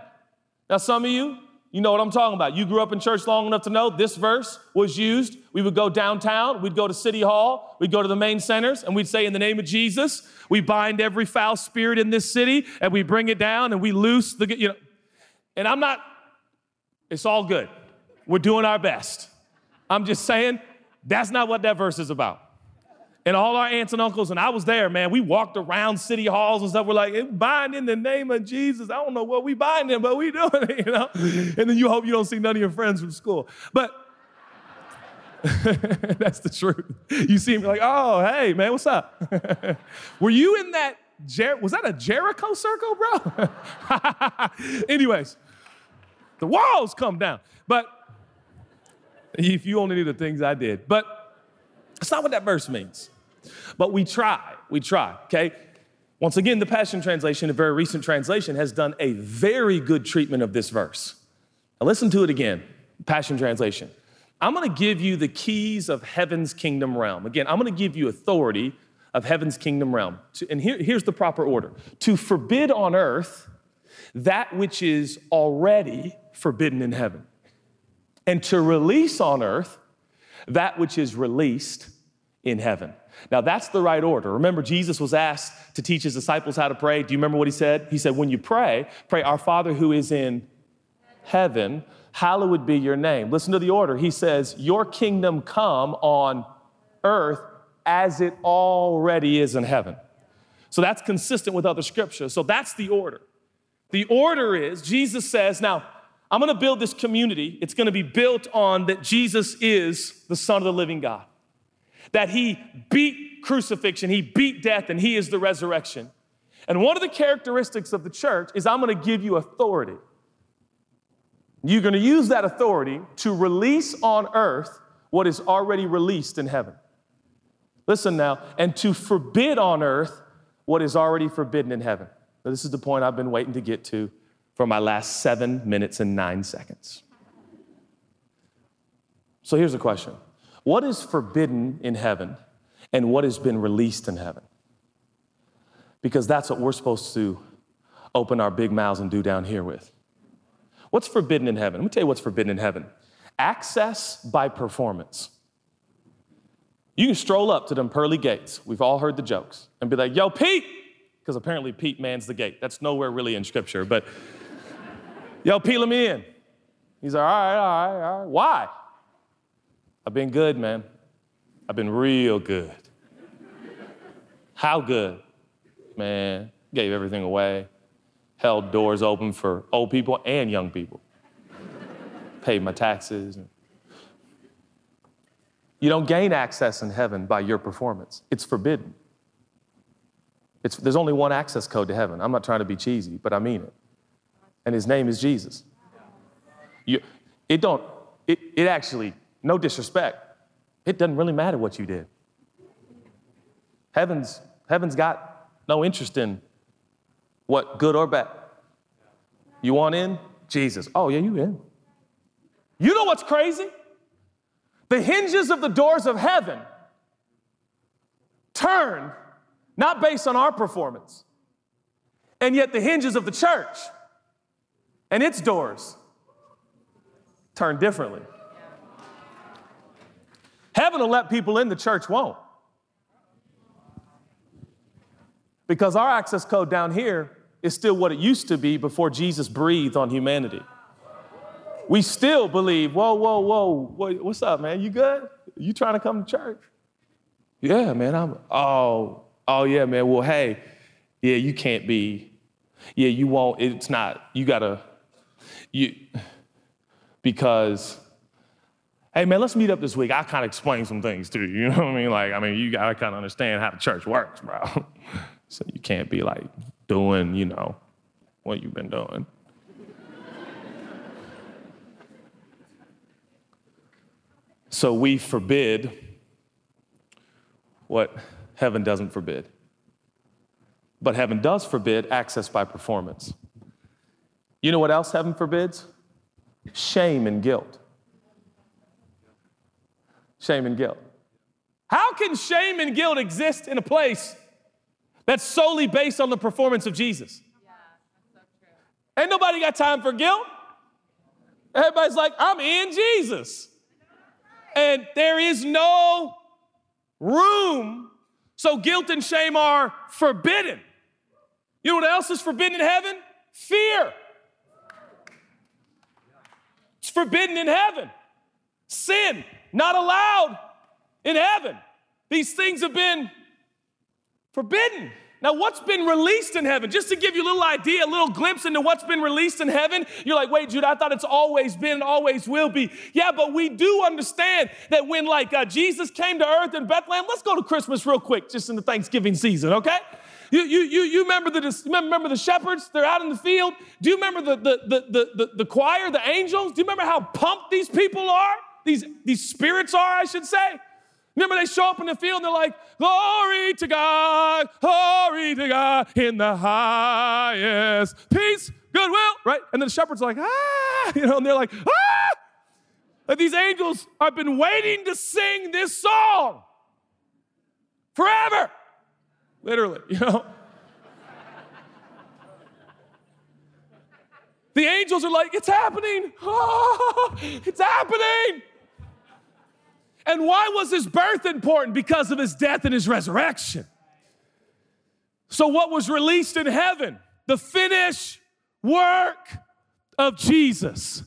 Now, some of you, you know what I'm talking about. You grew up in church long enough to know this verse was used. We would go downtown, we'd go to City Hall, we'd go to the main centers, and we'd say, In the name of Jesus, we bind every foul spirit in this city, and we bring it down, and we loose the, you know. And I'm not, it's all good. We're doing our best. I'm just saying, that's not what that verse is about. And all our aunts and uncles, and I was there, man. We walked around city halls and stuff. We're like, bind in the name of Jesus. I don't know what we binding, in, but we doing it, <laughs> you know? And then you hope you don't see none of your friends from school. But <laughs> that's the truth. You see me like, oh, hey, man, what's up? <laughs> Were you in that, Jer- was that a Jericho circle, bro? Anyways, the walls come down. But if you only knew the things I did. But that's not what that verse means. But we try, we try, okay? Once again, the Passion Translation, a very recent translation, has done a very good treatment of this verse. Now listen to it again, Passion Translation. I'm gonna give you the keys of heaven's kingdom realm. Again, I'm gonna give you authority of heaven's kingdom realm. And here, here's the proper order to forbid on earth that which is already forbidden in heaven, and to release on earth that which is released in heaven. Now, that's the right order. Remember, Jesus was asked to teach his disciples how to pray. Do you remember what he said? He said, When you pray, pray, Our Father who is in heaven, hallowed be your name. Listen to the order. He says, Your kingdom come on earth as it already is in heaven. So that's consistent with other scriptures. So that's the order. The order is Jesus says, Now, I'm gonna build this community. It's gonna be built on that Jesus is the Son of the living God, that He beat crucifixion, He beat death, and He is the resurrection. And one of the characteristics of the church is I'm gonna give you authority. You're gonna use that authority to release on earth what is already released in heaven. Listen now, and to forbid on earth what is already forbidden in heaven. Now, this is the point I've been waiting to get to for my last seven minutes and nine seconds. So here's the question What is forbidden in heaven and what has been released in heaven? Because that's what we're supposed to open our big mouths and do down here with. What's forbidden in heaven? Let me tell you what's forbidden in heaven access by performance. You can stroll up to them pearly gates. We've all heard the jokes and be like, yo, Pete, because apparently Pete mans the gate. That's nowhere really in scripture, but Yo, peel him in. He's like, all right, all right, all right. Why? I've been good, man. I've been real good. How good? Man, gave everything away, held doors open for old people and young people, paid my taxes. You don't gain access in heaven by your performance, it's forbidden. It's, there's only one access code to heaven. I'm not trying to be cheesy, but I mean it and his name is Jesus. You, it don't, it, it actually, no disrespect, it doesn't really matter what you did. Heaven's, heaven's got no interest in what good or bad. You want in? Jesus. Oh, yeah, you in. You know what's crazy? The hinges of the doors of heaven turn not based on our performance, and yet the hinges of the church and its doors turn differently. Heaven will let people in, the church won't. Because our access code down here is still what it used to be before Jesus breathed on humanity. We still believe, whoa, whoa, whoa, what's up, man? You good? You trying to come to church? Yeah, man. I'm, oh, oh, yeah, man. Well, hey, yeah, you can't be. Yeah, you won't. It's not. You gotta. You, because, hey man, let's meet up this week. I kind of explain some things to you. You know what I mean? Like, I mean, you gotta kind of understand how the church works, bro. <laughs> so you can't be like doing, you know, what you've been doing. So we forbid what heaven doesn't forbid. But heaven does forbid access by performance. You know what else heaven forbids? Shame and guilt. Shame and guilt. How can shame and guilt exist in a place that's solely based on the performance of Jesus? Yeah, so Ain't nobody got time for guilt. Everybody's like, I'm in Jesus. And there is no room, so guilt and shame are forbidden. You know what else is forbidden in heaven? Fear. It's forbidden in heaven. Sin, not allowed in heaven. These things have been forbidden. Now, what's been released in heaven? Just to give you a little idea, a little glimpse into what's been released in heaven, you're like, wait, Jude, I thought it's always been and always will be. Yeah, but we do understand that when, like, uh, Jesus came to earth in Bethlehem, let's go to Christmas real quick, just in the Thanksgiving season, okay? You, you, you, you remember, the, remember the shepherds? They're out in the field. Do you remember the, the, the, the, the choir, the angels? Do you remember how pumped these people are? These, these spirits are, I should say. Remember, they show up in the field and they're like, Glory to God, glory to God in the highest. Peace, goodwill, right? And then the shepherds are like, ah, <laughs> you know, and they're like, ah. And these angels have been waiting to sing this song forever, literally, <laughs> you know. the angels are like, it's happening, oh, <laughs> it's happening. And why was his birth important? Because of his death and his resurrection. So, what was released in heaven? The finished work of Jesus.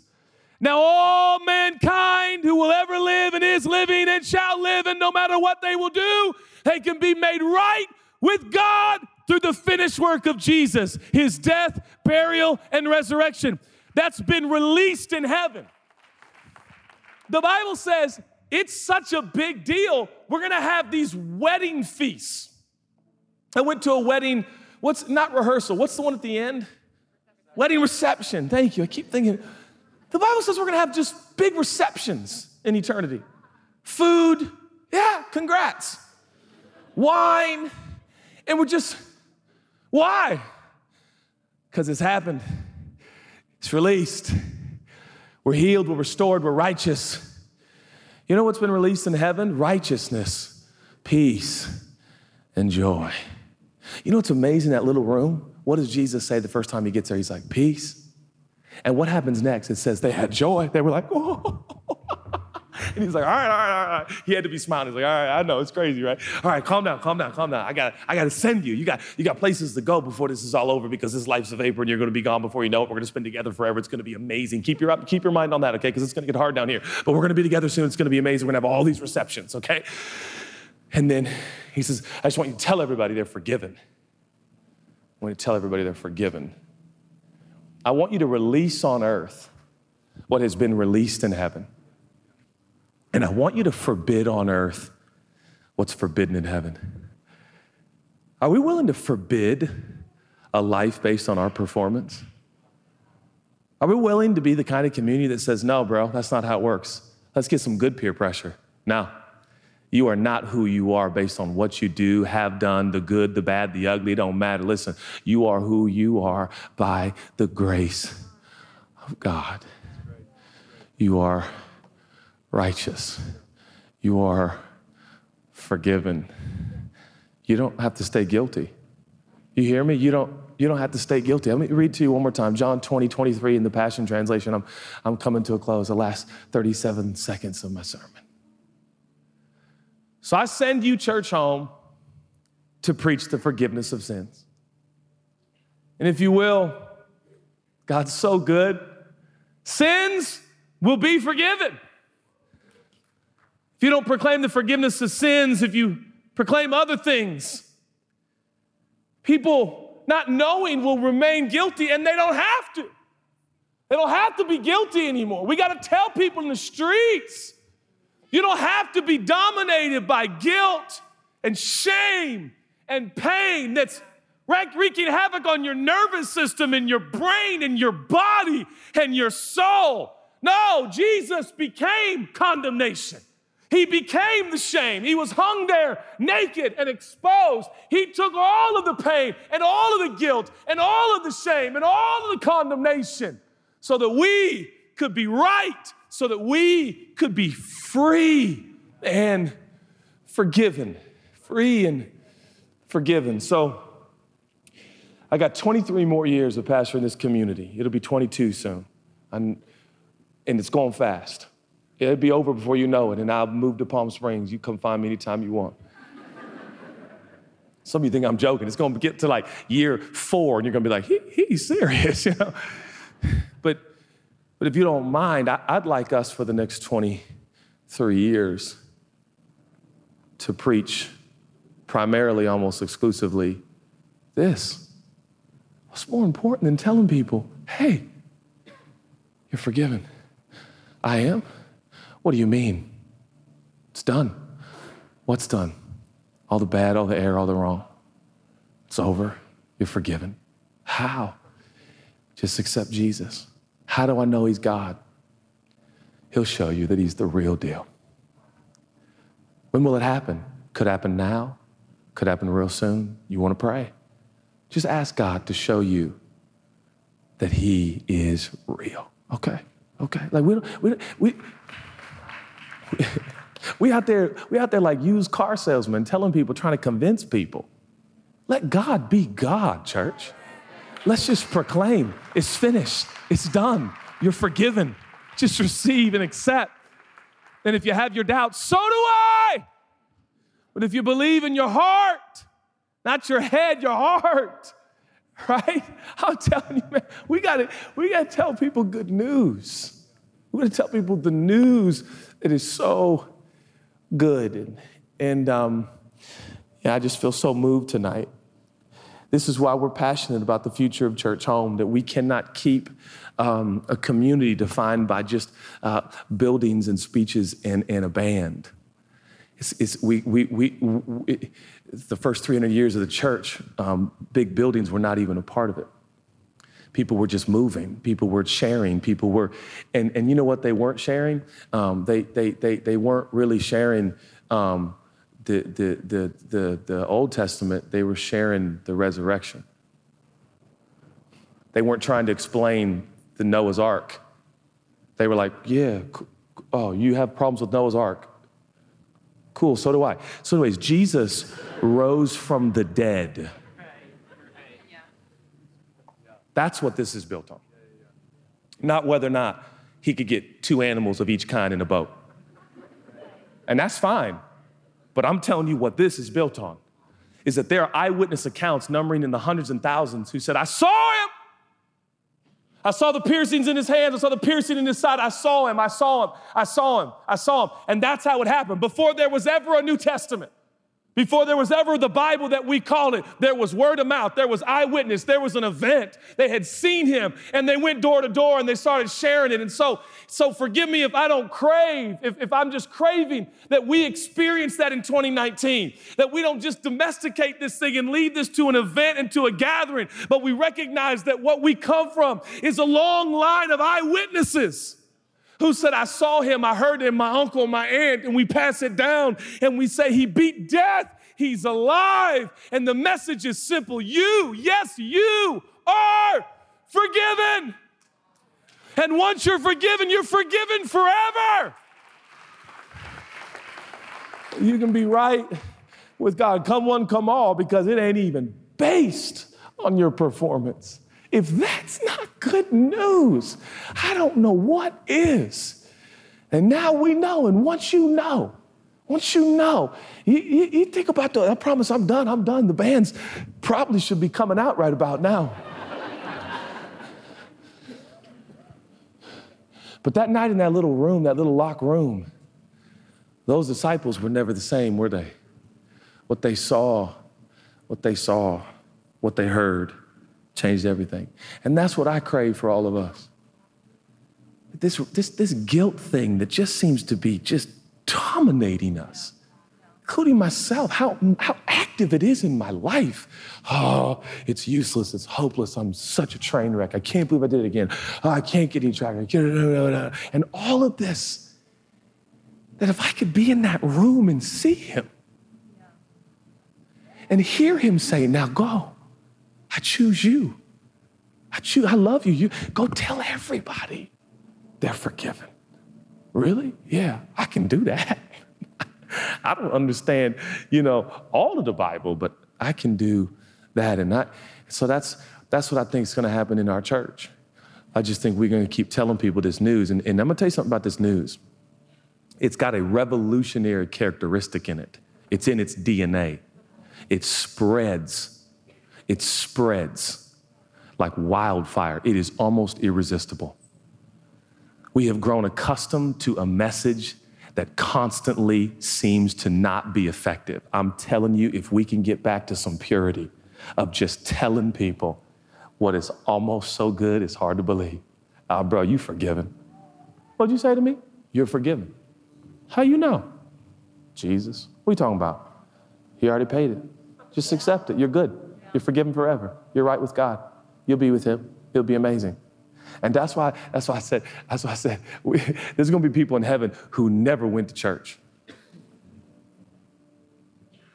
Now, all mankind who will ever live and is living and shall live, and no matter what they will do, they can be made right with God through the finished work of Jesus, his death, burial, and resurrection. That's been released in heaven. The Bible says it's such a big deal. We're gonna have these wedding feasts. I went to a wedding, what's not rehearsal, what's the one at the end? Wedding reception. Thank you. I keep thinking, the Bible says we're gonna have just big receptions in eternity. Food, yeah, congrats. Wine, and we're just, why? Because it's happened. It's released. We're healed, we're restored, we're righteous. You know what's been released in heaven? Righteousness, peace, and joy. You know what's amazing that little room? What does Jesus say the first time he gets there? He's like, peace. And what happens next? It says they had joy. They were like, <laughs> oh. <laughs> And he's like, all right, all right, all right. He had to be smiling. He's like, all right, I know, it's crazy, right? All right, calm down, calm down, calm down. I got I gotta send you. You got you got places to go before this is all over because this life's a vapor and you're gonna be gone before you know it. We're gonna spend together forever. It's gonna be amazing. Keep your up, keep your mind on that, okay? Because it's gonna get hard down here. But we're gonna be together soon. It's gonna be amazing. We're gonna have all these receptions, okay? And then he says, I just want you to tell everybody they're forgiven. I want you to tell everybody they're forgiven. I want you to release on earth what has been released in heaven. And I want you to forbid on earth what's forbidden in heaven. Are we willing to forbid a life based on our performance? Are we willing to be the kind of community that says, no, bro, that's not how it works? Let's get some good peer pressure. No, you are not who you are based on what you do, have done, the good, the bad, the ugly, don't matter. Listen, you are who you are by the grace of God. You are righteous. You are forgiven. You don't have to stay guilty. You hear me? You don't, you don't have to stay guilty. Let me read to you one more time. John 20, 23 in the Passion Translation. I'm, I'm coming to a close, the last 37 seconds of my sermon. So I send you, church, home to preach the forgiveness of sins. And if you will, God's so good, sins will be forgiven. If you don't proclaim the forgiveness of sins, if you proclaim other things, people not knowing will remain guilty and they don't have to. They don't have to be guilty anymore. We got to tell people in the streets you don't have to be dominated by guilt and shame and pain that's wreaking havoc on your nervous system and your brain and your body and your soul. No, Jesus became condemnation He became the shame. He was hung there naked and exposed. He took all of the pain and all of the guilt and all of the shame and all of the condemnation so that we could be right, so that we could be free and forgiven. Free and forgiven. So I got 23 more years of pastoring this community. It'll be 22 soon. I'm, and it's going fast. It'll be over before you know it, and I'll move to Palm Springs. You come find me anytime you want. Some of you think I'm joking. It's going to get to like year four, and you're going to be like, he, he's serious, <laughs> you know? But, but if you don't mind, I, I'd like us for the next 23 years to preach primarily, almost exclusively, this. What's more important than telling people, hey, you're forgiven? I am. What do you mean? It's done. What's done? All the bad, all the error, all the wrong. It's over. You're forgiven. How? Just accept Jesus. How do I know He's God? He'll show you that He's the real deal. When will it happen? Could happen now, could happen real soon. You want to pray? Just ask God to show you that He is real. Okay, okay. Like we don't, we, we, <laughs> we out there, we out there like used car salesmen telling people, trying to convince people. Let God be God, church. Let's just proclaim it's finished, it's done, you're forgiven. Just receive and accept. And if you have your doubts, so do I. But if you believe in your heart, not your head, your heart, <laughs> right? I'm telling you, man, we gotta, we gotta tell people good news. We gotta tell people the news it is so good. And, and um, yeah, I just feel so moved tonight. This is why we're passionate about the future of Churchome, that we cannot keep um, a community defined by just uh, buildings and speeches and, and a band. It's, it's, we, we, we, we, the first 300 years of the church, um, big buildings were not even a part of it. People were just moving. People were sharing. People were, and, and you know what they weren't sharing? Um, they, they, they, they weren't really sharing um, the, the, the, the, the Old Testament, they were sharing the resurrection. They weren't trying to explain the Noah's Ark. They were like, yeah, oh, you have problems with Noah's Ark. Cool, so do I. So, anyways, Jesus rose from the dead. That's what this is built on. Not whether or not he could get two animals of each kind in a boat. And that's fine. But I'm telling you what this is built on is that there are eyewitness accounts numbering in the hundreds and thousands who said, I saw him. I saw the piercings in his hands. I saw the piercing in his side. I saw him. I saw him. I saw him. I saw him. And that's how it happened. Before there was ever a New Testament, before there was ever the Bible that we call it, there was word of mouth, there was eyewitness, there was an event. They had seen him and they went door to door and they started sharing it. And so, so forgive me if I don't crave, if, if I'm just craving that we experience that in 2019, that we don't just domesticate this thing and lead this to an event and to a gathering, but we recognize that what we come from is a long line of eyewitnesses who said, I saw him, I heard him, my uncle, my aunt, and we pass it down and we say, He beat death, He's alive. And the message is simple you, yes, you are forgiven. And once you're forgiven, you're forgiven forever. You can be right with God. Come one, come all, because it ain't even based on your performance. If that's not good news, I don't know what is. And now we know. And once you know, once you know, you, you, you think about the, I promise I'm done, I'm done. The bands probably should be coming out right about now. but that night in that little room, that little locked room, those disciples were never the same, were they? What they saw, what they saw, what they heard changed everything. And that's what I crave for all of us. This, this, this guilt thing that just seems to be just dominating us, including myself, how, how active it is in my life. Oh, it's useless, it's hopeless, I'm such a train wreck. I can't believe I did it again. Oh, I can't get any traction. And all of this that if I could be in that room and see him and hear him say, Now go, I choose you. I choose, I love you. You go tell everybody they're forgiven. Really? Yeah, I can do that. <laughs> I don't understand, you know, all of the Bible, but I can do that. And I, so that's that's what I think is going to happen in our church. I just think we're going to keep telling people this news. And, and I'm going to tell you something about this news. It's got a revolutionary characteristic in it. It's in its DNA. It spreads. It spreads like wildfire. It is almost irresistible. We have grown accustomed to a message that constantly seems to not be effective. I'm telling you, if we can get back to some purity of just telling people what is almost so good, it's hard to believe. Uh, bro, you forgiven. What'd you say to me? You're forgiven. How you know? Jesus. What are you talking about? He already paid it. Just accept it. You're good. You're forgiven forever. You're right with God. You'll be with Him. It'll be amazing. And that's why, that's why I said, that's why I said, <laughs> we, there's gonna be people in heaven who never went to church.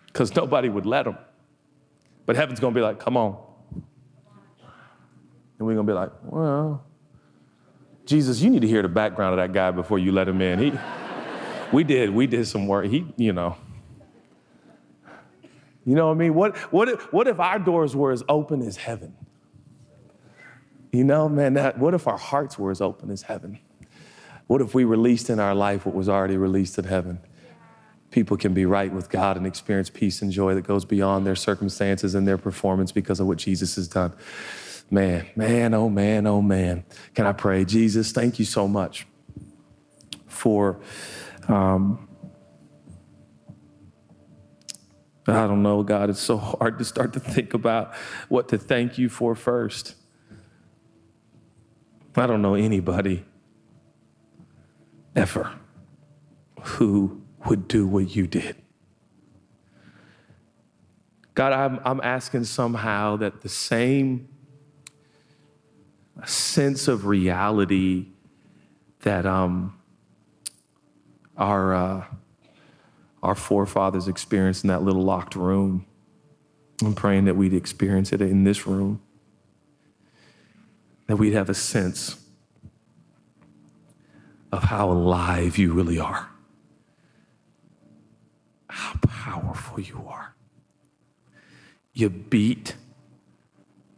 Because nobody would let them. But heaven's gonna be like, come on. And we're gonna be like, well, Jesus, you need to hear the background of that guy before you let him in. He, <laughs> we did, we did some work. He, you know. You know what I mean? What, what, if, what if our doors were as open as heaven? You know, man, that, what if our hearts were as open as heaven? What if we released in our life what was already released in heaven? People can be right with God and experience peace and joy that goes beyond their circumstances and their performance because of what Jesus has done. Man, man, oh man, oh man. Can I pray? Jesus, thank you so much for. Um, I don't know, God, it's so hard to start to think about what to thank you for first. I don't know anybody ever who would do what you did. God, I'm, I'm asking somehow that the same sense of reality that um, our, uh, our forefathers experienced in that little locked room, I'm praying that we'd experience it in this room that we'd have a sense of how alive you really are, how powerful you are. You beat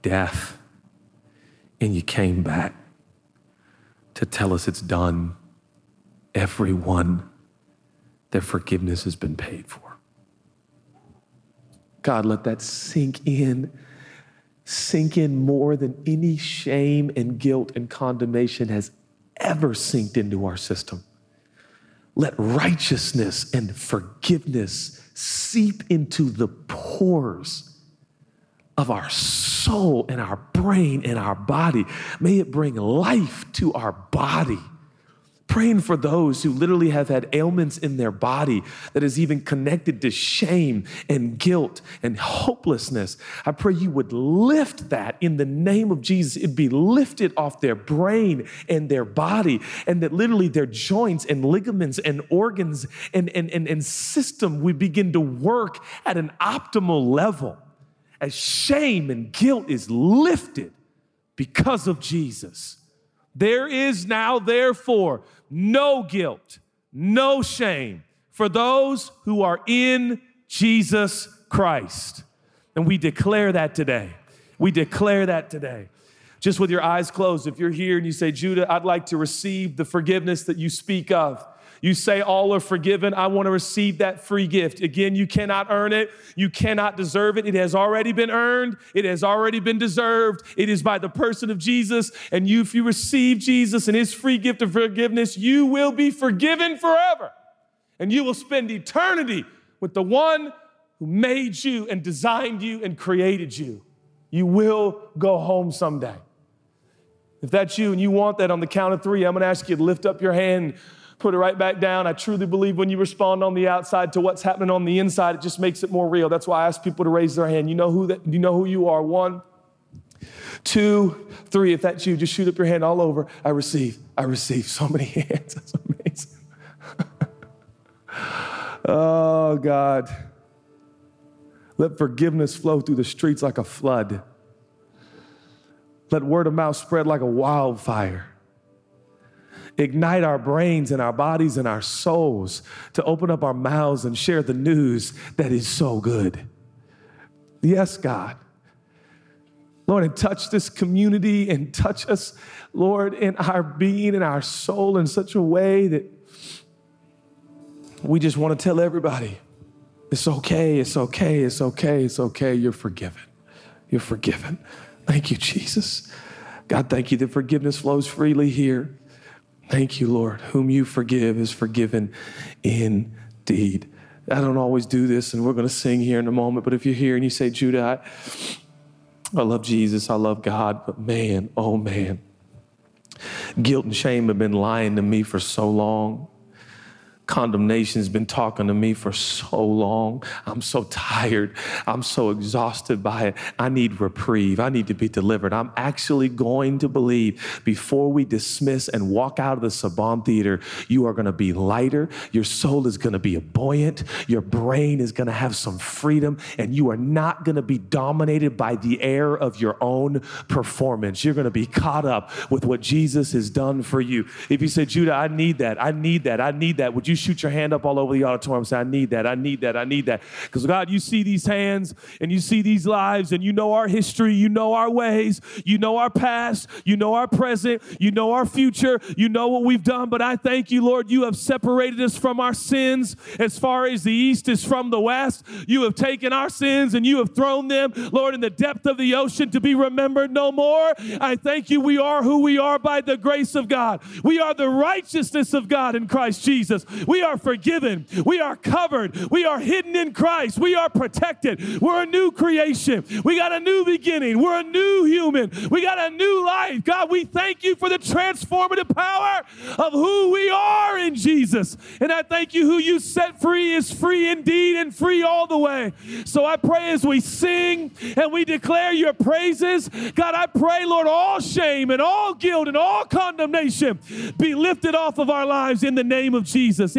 death and you came back to tell us it's done. Everyone, their forgiveness has been paid for. God, let that sink in sink in more than any shame and guilt and condemnation has ever sinked into our system. Let righteousness and forgiveness seep into the pores of our soul and our brain and our body. May it bring life to our body praying for those who literally have had ailments in their body that is even connected to shame and guilt and hopelessness. I pray you would lift that in the name of Jesus. It'd be lifted off their brain and their body, and that literally their joints and ligaments and organs and, and, and, and system would begin to work at an optimal level as shame and guilt is lifted because of Jesus. There is now, therefore, no guilt, no shame for those who are in Jesus Christ. And we declare that today. We declare that today. Just with your eyes closed, if you're here and you say, Judah, I'd like to receive the forgiveness that you speak of. You say all are forgiven. I want to receive that free gift. Again, you cannot earn it. You cannot deserve it. It has already been earned. It has already been deserved. It is by the person of Jesus. And you, if you receive Jesus and his free gift of forgiveness, you will be forgiven forever. And you will spend eternity with the one who made you and designed you and created you. You will go home someday. If that's you and you want that on the count of three, I'm going to ask you to lift up your hand put it right back down. I truly believe when you respond on the outside to what's happening on the inside, it just makes it more real. That's why I ask people to raise their hand. You know who that you know who you are. One, two, three. If that's you, just shoot up your hand all over. I receive. I receive. So many hands. <laughs> That's amazing. <laughs> Oh, God. Let forgiveness flow through the streets like a flood. Let word of mouth spread like a wildfire. Ignite our brains and our bodies and our souls to open up our mouths and share the news that is so good. Yes, God. Lord, and touch this community and touch us, Lord, in our being and our soul in such a way that we just want to tell everybody it's okay, it's okay, it's okay, it's okay. You're forgiven. You're forgiven. Thank you, Jesus. God, thank you that forgiveness flows freely here. Thank you, Lord. Whom you forgive is forgiven indeed. I don't always do this, and we're going to sing here in a moment. But if you're here and you say, Judah, I, I love Jesus, I love God, but man, oh man, guilt and shame have been lying to me for so long. Condemnation's been talking to me for so long. I'm so tired. I'm so exhausted by it. I need reprieve. I need to be delivered. I'm actually going to believe before we dismiss and walk out of the Saban Theater, you are going to be lighter. Your soul is going to be buoyant. Your brain is going to have some freedom, and you are not going to be dominated by the air of your own performance. You're going to be caught up with what Jesus has done for you. If you say, Judah, I need that, I need that, I need that, would you shoot your hand up all over the auditorium and say, I need that, I need that, I need that. Because God, you see these hands and you see these lives and you know our history, you know our ways, you know our past, you know our present, you know our future, you know what we've done. But I thank you, Lord, you have separated us from our sins as far as the east is from the west. You have taken our sins and you have thrown them, Lord, in the depth of the ocean to be remembered no more. I thank you, we are who we are by the grace of God. We are the righteousness of God in Christ Jesus. We are forgiven. We are covered. We are hidden in Christ. We are protected. We're a new creation. We got a new beginning. We're a new human. We got a new life. God, we thank you for the transformative power of who we are in Jesus. And I thank you who you set free is free indeed and free all the way. So I pray as we sing and we declare your praises, God, I pray, Lord, all shame and all guilt and all condemnation be lifted off of our lives in the name of Jesus